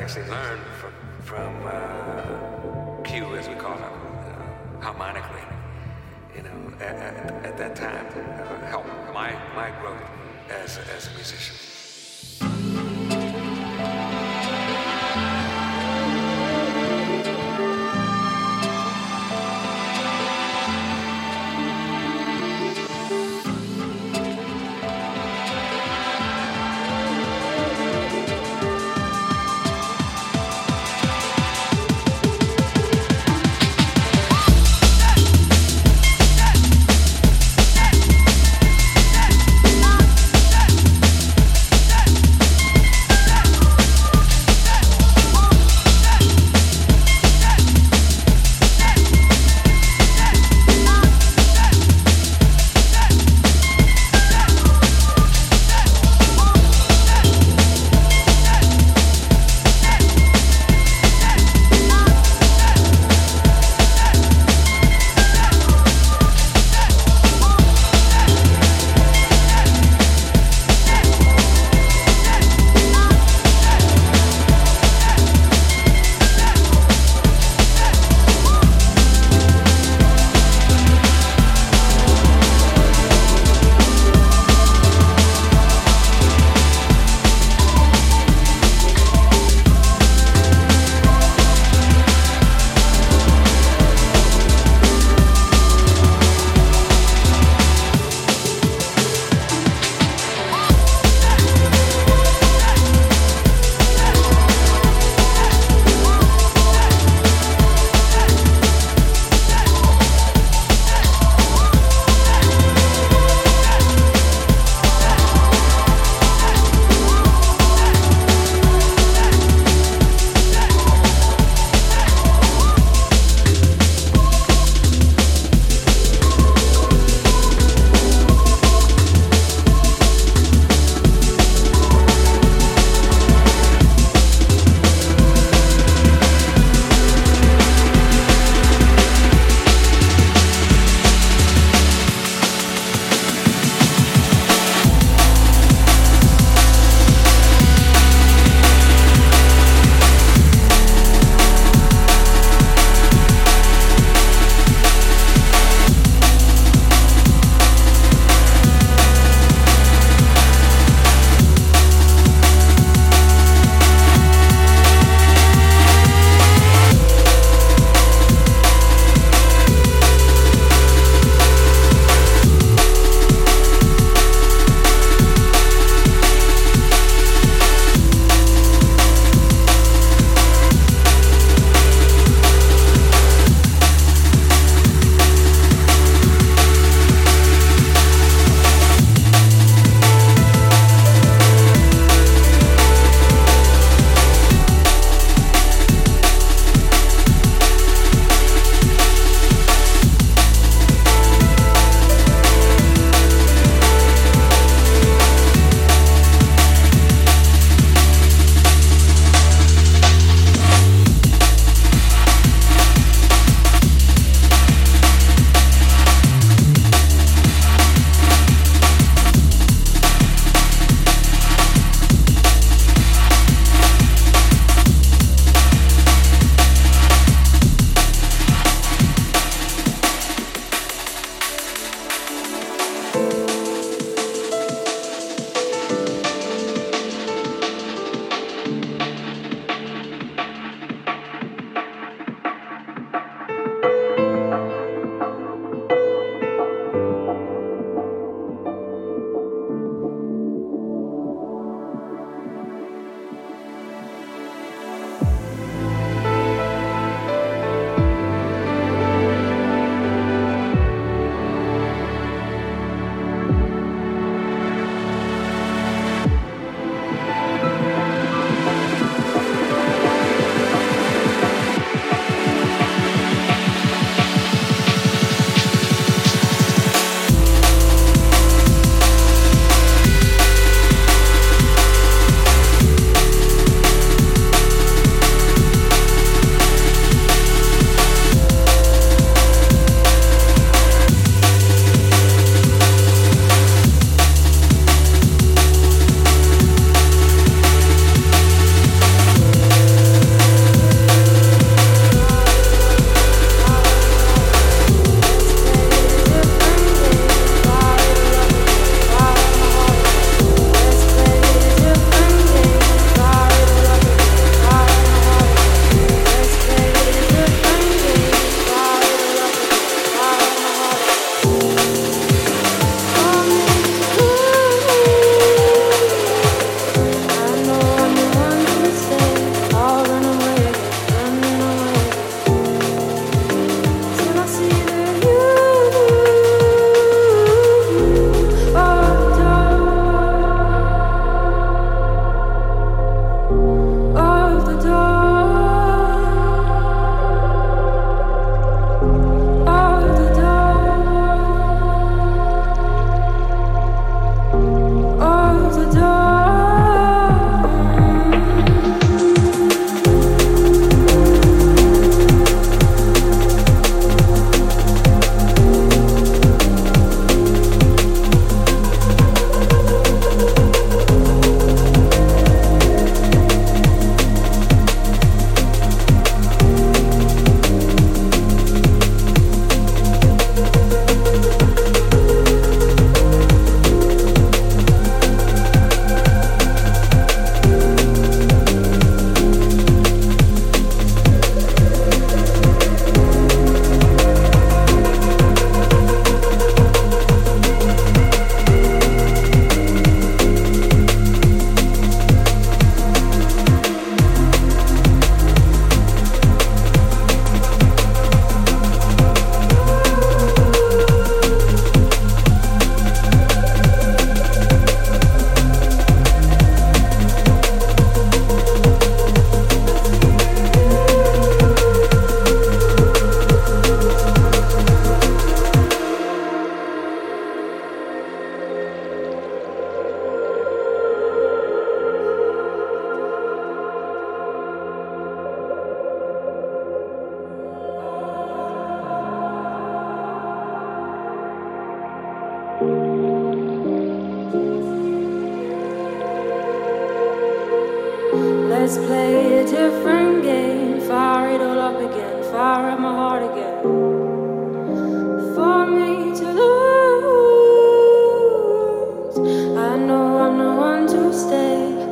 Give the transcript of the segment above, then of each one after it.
actually learned from, from uh, Q, as we call him, uh, harmonically, you know, at, at, at that time, uh, helped my, my growth as, as a musician.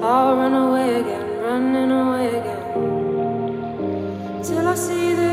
I'll run away again, running away again. Till I see the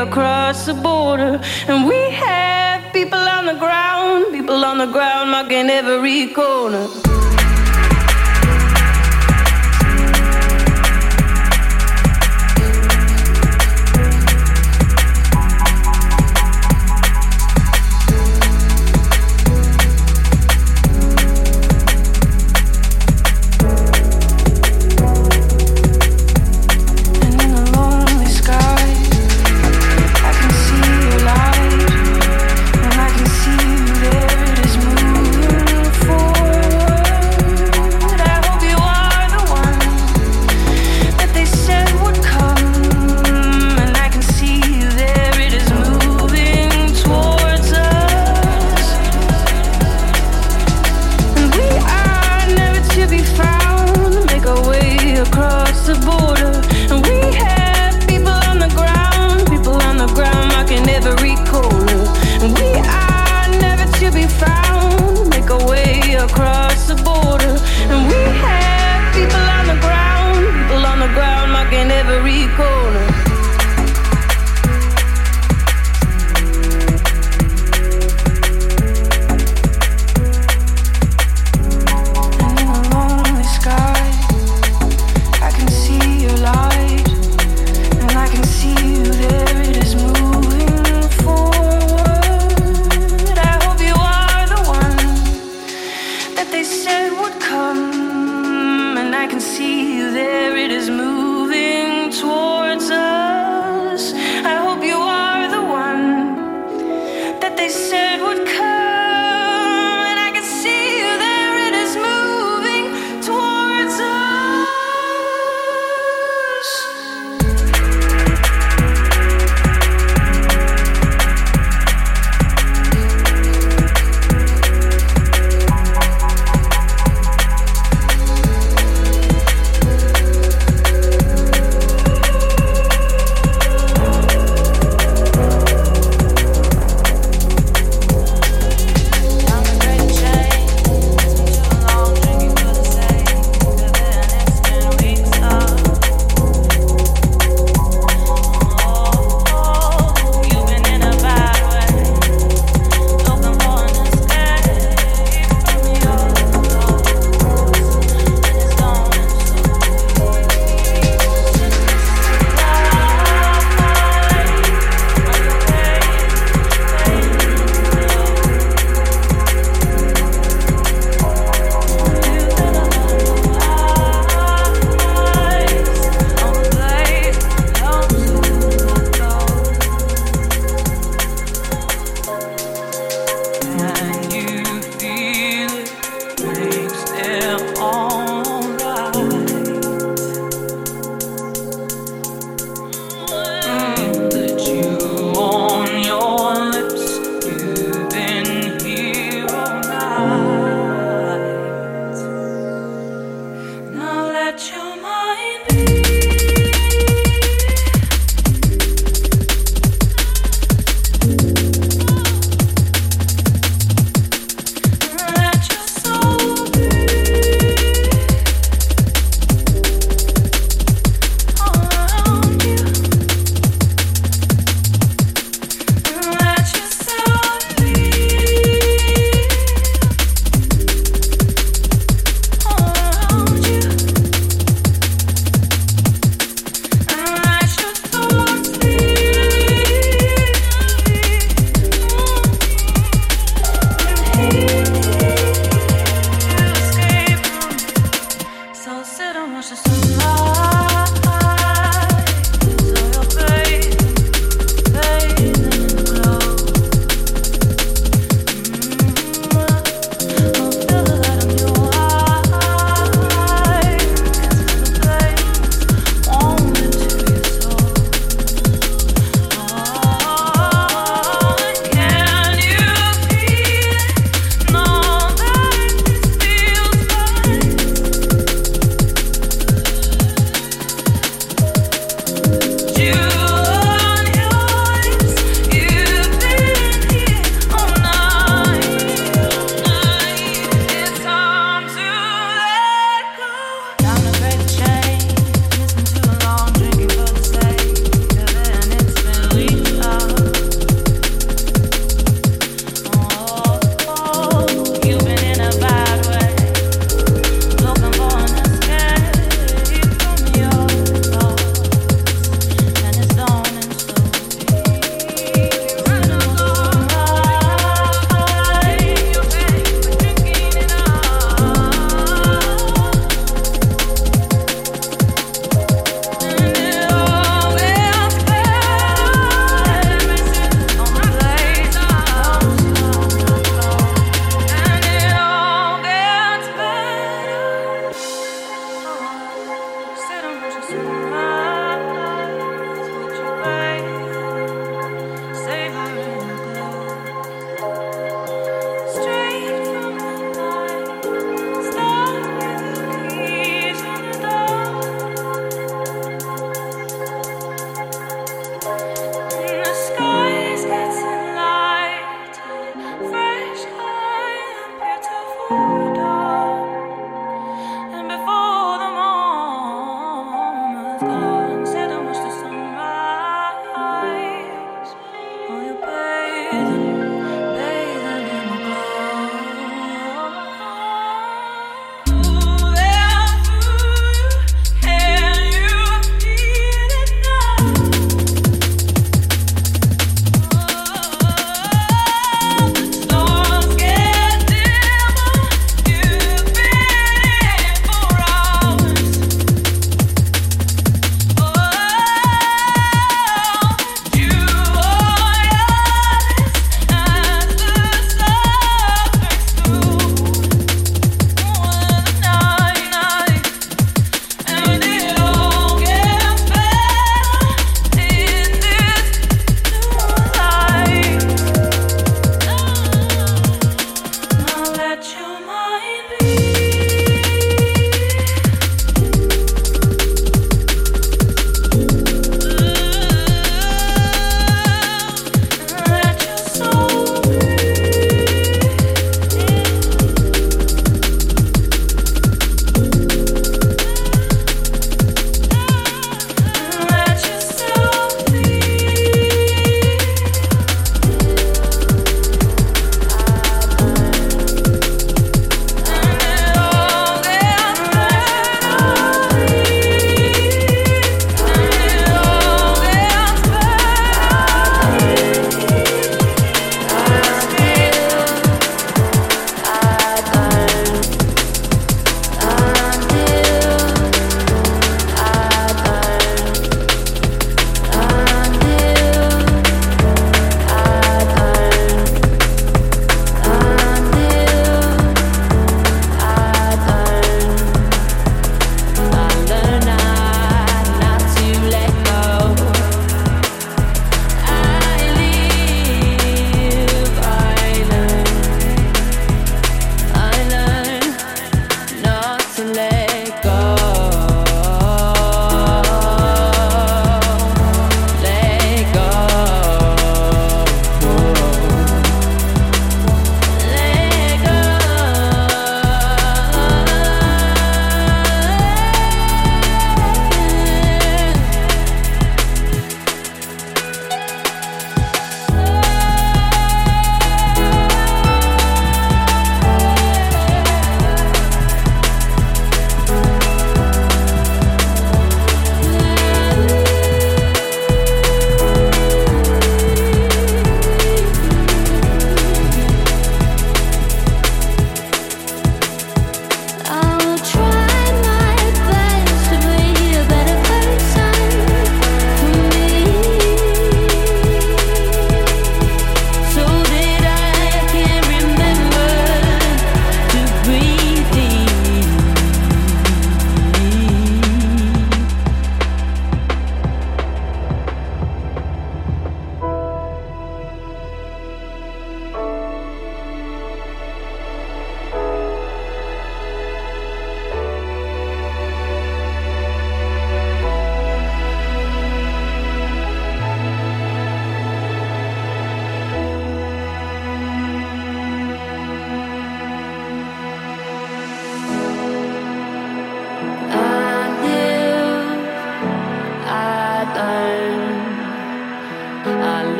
across the border. And we have people on the ground, people on the ground marking every corner.